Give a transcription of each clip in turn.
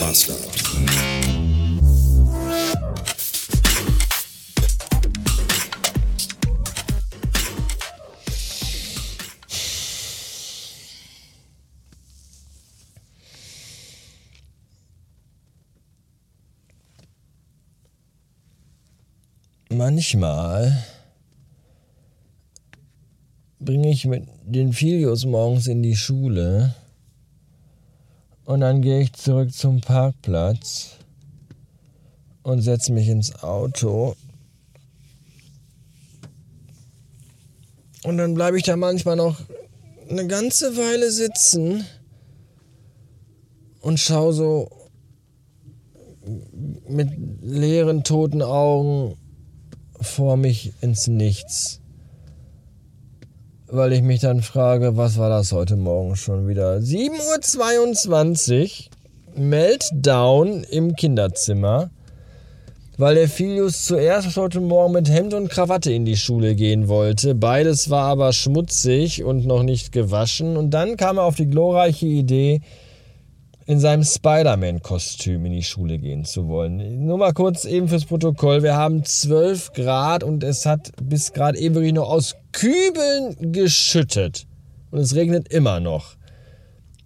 Master. Manchmal bringe ich mit den Filios morgens in die Schule und dann gehe ich zurück zum Parkplatz und setze mich ins Auto. Und dann bleibe ich da manchmal noch eine ganze Weile sitzen und schaue so mit leeren, toten Augen vor mich ins Nichts. Weil ich mich dann frage, was war das heute Morgen schon wieder? 7.22 Uhr, Meltdown im Kinderzimmer, weil der Filius zuerst heute Morgen mit Hemd und Krawatte in die Schule gehen wollte. Beides war aber schmutzig und noch nicht gewaschen. Und dann kam er auf die glorreiche Idee, in seinem Spider-Man-Kostüm in die Schule gehen zu wollen. Nur mal kurz eben fürs Protokoll. Wir haben 12 Grad und es hat bis gerade eben wirklich noch aus Kübeln geschüttet. Und es regnet immer noch.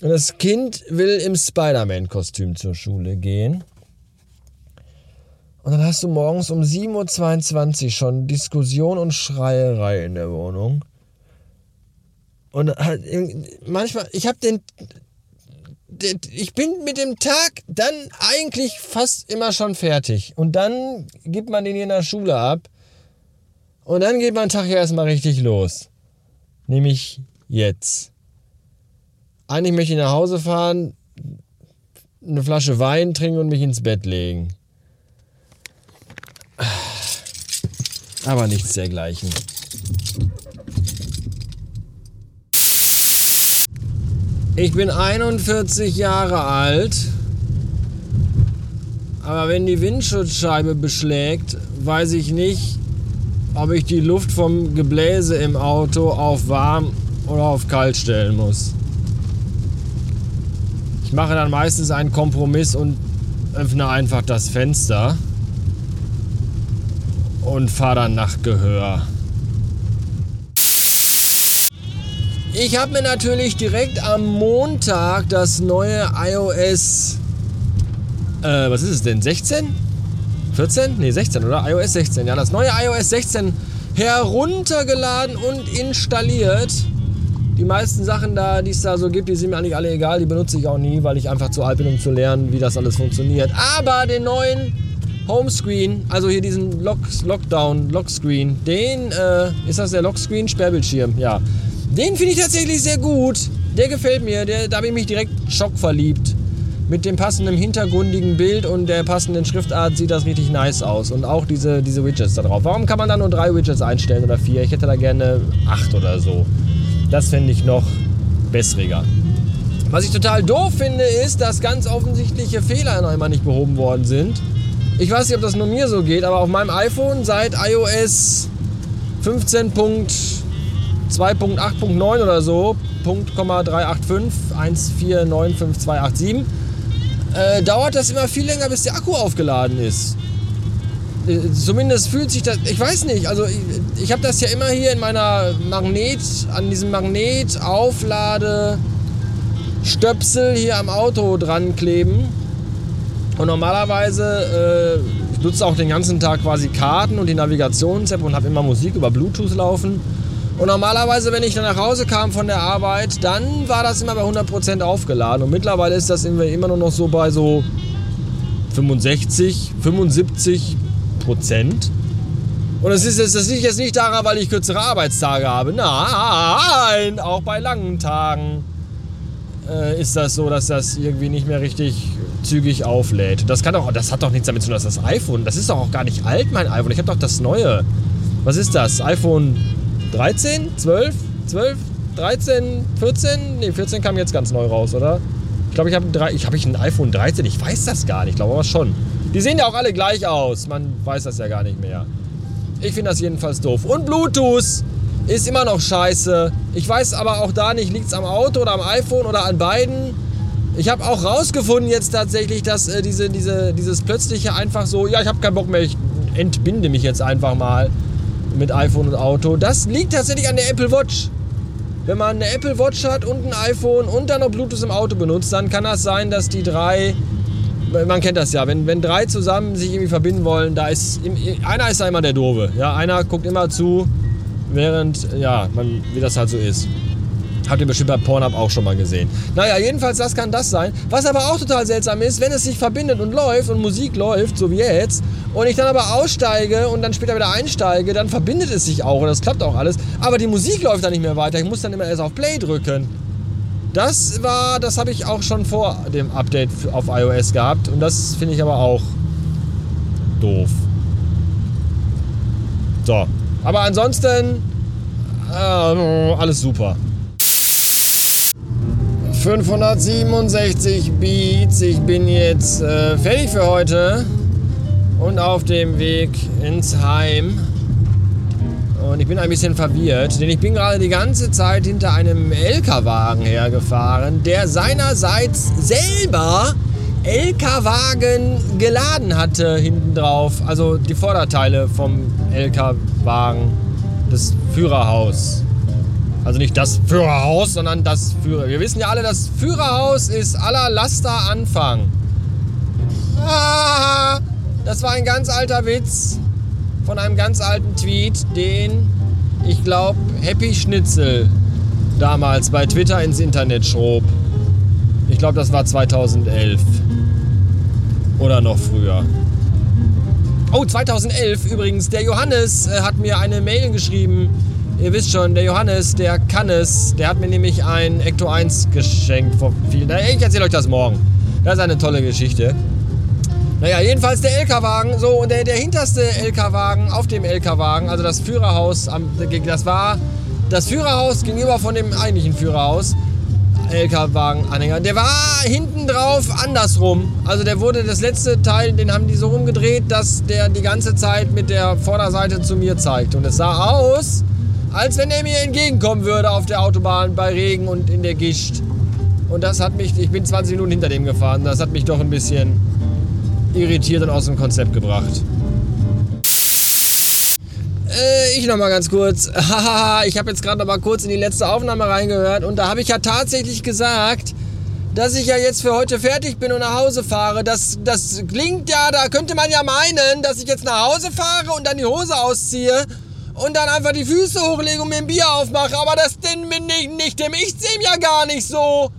Und das Kind will im Spider-Man-Kostüm zur Schule gehen. Und dann hast du morgens um 7.22 Uhr schon Diskussion und Schreierei in der Wohnung. Und halt, manchmal, ich habe den ich bin mit dem Tag dann eigentlich fast immer schon fertig. Und dann gibt man den hier in der Schule ab. Und dann geht mein Tag ja erstmal richtig los. Nämlich jetzt. Eigentlich möchte ich nach Hause fahren, eine Flasche Wein trinken und mich ins Bett legen. Aber nichts dergleichen. Ich bin 41 Jahre alt, aber wenn die Windschutzscheibe beschlägt, weiß ich nicht, ob ich die Luft vom Gebläse im Auto auf warm oder auf kalt stellen muss. Ich mache dann meistens einen Kompromiss und öffne einfach das Fenster und fahre dann nach Gehör. Ich habe mir natürlich direkt am Montag das neue iOS. Äh, was ist es denn? 16? 14? Ne, 16, oder? iOS 16. Ja, das neue iOS 16 heruntergeladen und installiert. Die meisten Sachen da, die es da so gibt, die sind mir eigentlich alle egal. Die benutze ich auch nie, weil ich einfach zu alt bin, um zu lernen, wie das alles funktioniert. Aber den neuen Homescreen, also hier diesen Lock, Lockdown, Lockscreen, den, äh, ist das der Lockscreen? Sperrbildschirm, ja. Den finde ich tatsächlich sehr gut. Der gefällt mir. Der, da habe ich mich direkt schockverliebt. Mit dem passenden hintergründigen Bild und der passenden Schriftart sieht das richtig nice aus. Und auch diese, diese Widgets da drauf. Warum kann man da nur drei Widgets einstellen oder vier? Ich hätte da gerne acht oder so. Das fände ich noch bessriger. Was ich total doof finde, ist, dass ganz offensichtliche Fehler noch immer nicht behoben worden sind. Ich weiß nicht, ob das nur mir so geht, aber auf meinem iPhone seit iOS 15. 2.8.9 oder so, Punkt, 385 1495287, äh, dauert das immer viel länger, bis der Akku aufgeladen ist. Äh, zumindest fühlt sich das, ich weiß nicht, also ich, ich habe das ja immer hier in meiner Magnet, an diesem Magnet Auflade Stöpsel hier am Auto dran kleben. Und normalerweise, äh, ich nutze auch den ganzen Tag quasi Karten und die Navigations-App und habe immer Musik über Bluetooth laufen. Und normalerweise, wenn ich dann nach Hause kam von der Arbeit, dann war das immer bei 100% aufgeladen. Und mittlerweile ist das immer nur noch so bei so 65, 75 Prozent. Und das, ist, das liegt jetzt nicht daran, weil ich kürzere Arbeitstage habe. Nein, auch bei langen Tagen äh, ist das so, dass das irgendwie nicht mehr richtig zügig auflädt. Das, kann auch, das hat doch nichts damit zu tun, dass das iPhone, das ist doch auch gar nicht alt, mein iPhone. Ich habe doch das neue. Was ist das? iPhone 13, 12, 12, 13, 14? Ne, 14 kam jetzt ganz neu raus, oder? Ich glaube, ich habe ein, hab ich ein iPhone 13. Ich weiß das gar nicht. Ich glaube aber schon. Die sehen ja auch alle gleich aus. Man weiß das ja gar nicht mehr. Ich finde das jedenfalls doof. Und Bluetooth ist immer noch scheiße. Ich weiß aber auch da nicht, liegt es am Auto oder am iPhone oder an beiden. Ich habe auch rausgefunden jetzt tatsächlich, dass äh, diese, diese, dieses plötzliche einfach so, ja, ich habe keinen Bock mehr, ich entbinde mich jetzt einfach mal mit iPhone und Auto. Das liegt tatsächlich an der Apple Watch. Wenn man eine Apple Watch hat und ein iPhone und dann noch Bluetooth im Auto benutzt, dann kann das sein, dass die drei, man kennt das ja, wenn, wenn drei zusammen sich irgendwie verbinden wollen, da ist, einer ist da immer der Doofe. Ja, einer guckt immer zu, während, ja, man, wie das halt so ist. Habt ihr bestimmt bei Pornhub auch schon mal gesehen. Naja, jedenfalls, das kann das sein. Was aber auch total seltsam ist, wenn es sich verbindet und läuft und Musik läuft, so wie jetzt, und ich dann aber aussteige und dann später wieder einsteige, dann verbindet es sich auch und das klappt auch alles. Aber die Musik läuft dann nicht mehr weiter. Ich muss dann immer erst auf Play drücken. Das war, das habe ich auch schon vor dem Update auf iOS gehabt und das finde ich aber auch doof. So, aber ansonsten äh, alles super. 567 Beats. Ich bin jetzt äh, fertig für heute und auf dem Weg ins Heim. Und ich bin ein bisschen verwirrt, denn ich bin gerade die ganze Zeit hinter einem LKW-Wagen hergefahren, der seinerseits selber LKW-Wagen geladen hatte hinten drauf. Also die Vorderteile vom LKW-Wagen, das Führerhaus. Also nicht das Führerhaus, sondern das Führer. Wir wissen ja alle, das Führerhaus ist aller Laster Anfang. Ah, das war ein ganz alter Witz von einem ganz alten Tweet, den ich glaube Happy Schnitzel damals bei Twitter ins Internet schrob. Ich glaube, das war 2011. Oder noch früher. Oh, 2011 übrigens. Der Johannes äh, hat mir eine Mail geschrieben Ihr wisst schon, der Johannes, der kann es. Der hat mir nämlich ein Ecto 1 geschenkt vor vielen Ich erzähle euch das morgen. Das ist eine tolle Geschichte. Naja, jedenfalls der LK-Wagen. So, und der, der hinterste LK-Wagen auf dem LK-Wagen, also das Führerhaus, das war das Führerhaus gegenüber von dem eigentlichen Führerhaus. LK-Wagen-Anhänger. Der war hinten drauf andersrum. Also der wurde das letzte Teil, den haben die so rumgedreht, dass der die ganze Zeit mit der Vorderseite zu mir zeigt. Und es sah aus, als wenn er mir entgegenkommen würde auf der Autobahn bei Regen und in der Gischt. Und das hat mich, ich bin 20 Minuten hinter dem gefahren, das hat mich doch ein bisschen irritiert und aus dem Konzept gebracht. Äh, ich noch mal ganz kurz. Haha, ich habe jetzt gerade noch mal kurz in die letzte Aufnahme reingehört und da habe ich ja tatsächlich gesagt, dass ich ja jetzt für heute fertig bin und nach Hause fahre. Das, das klingt ja, da könnte man ja meinen, dass ich jetzt nach Hause fahre und dann die Hose ausziehe und dann einfach die Füße hochlege und mir ein Bier aufmache. Aber das denn bin ich nicht dem Ich sehe ja gar nicht so.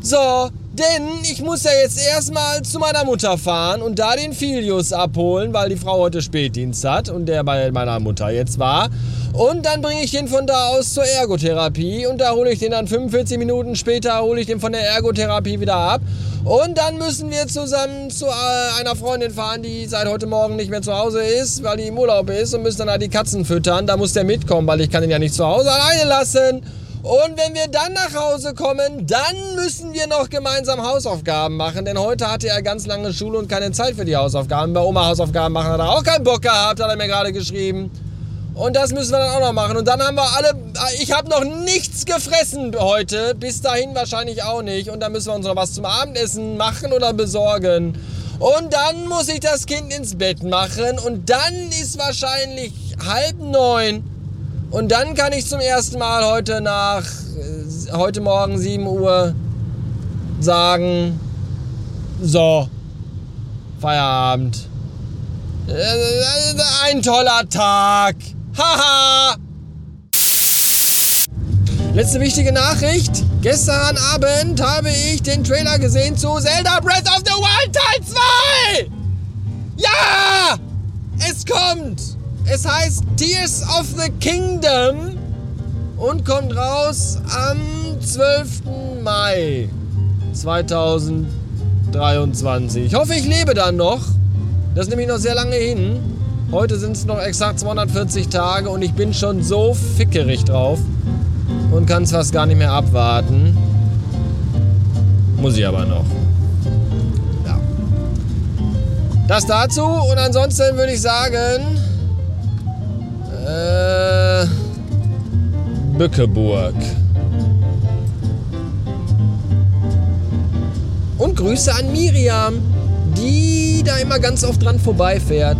So, denn ich muss ja jetzt erstmal zu meiner Mutter fahren und da den Filius abholen, weil die Frau heute Spätdienst hat und der bei meiner Mutter jetzt war. Und dann bringe ich den von da aus zur Ergotherapie und da hole ich den dann 45 Minuten später, hole ich den von der Ergotherapie wieder ab. Und dann müssen wir zusammen zu äh, einer Freundin fahren, die seit heute Morgen nicht mehr zu Hause ist, weil die im Urlaub ist und müssen dann halt die Katzen füttern. Da muss der mitkommen, weil ich kann ihn ja nicht zu Hause alleine lassen. Und wenn wir dann nach Hause kommen, dann müssen wir noch gemeinsam Hausaufgaben machen, denn heute hatte er ganz lange Schule und keine Zeit für die Hausaufgaben. Bei Oma Hausaufgaben machen hat er auch keinen Bock gehabt, hat er mir gerade geschrieben. Und das müssen wir dann auch noch machen. Und dann haben wir alle. Ich habe noch nichts gefressen heute. Bis dahin wahrscheinlich auch nicht. Und dann müssen wir uns noch was zum Abendessen machen oder besorgen. Und dann muss ich das Kind ins Bett machen. Und dann ist wahrscheinlich halb neun. Und dann kann ich zum ersten Mal heute nach. Äh, heute Morgen 7 Uhr sagen. So. Feierabend. Äh, ein toller Tag. Haha! Letzte wichtige Nachricht. Gestern Abend habe ich den Trailer gesehen zu Zelda Breath of the Wild Teil 2! Ja! Es kommt! Es heißt Tears of the Kingdom und kommt raus am 12. Mai 2023. Ich hoffe, ich lebe dann noch. Das ist nämlich noch sehr lange hin. Heute sind es noch exakt 240 Tage und ich bin schon so fickerig drauf und kann es fast gar nicht mehr abwarten. Muss ich aber noch. Ja. Das dazu und ansonsten würde ich sagen. Äh, Bückeburg. Grüße an Miriam, die da immer ganz oft dran vorbeifährt.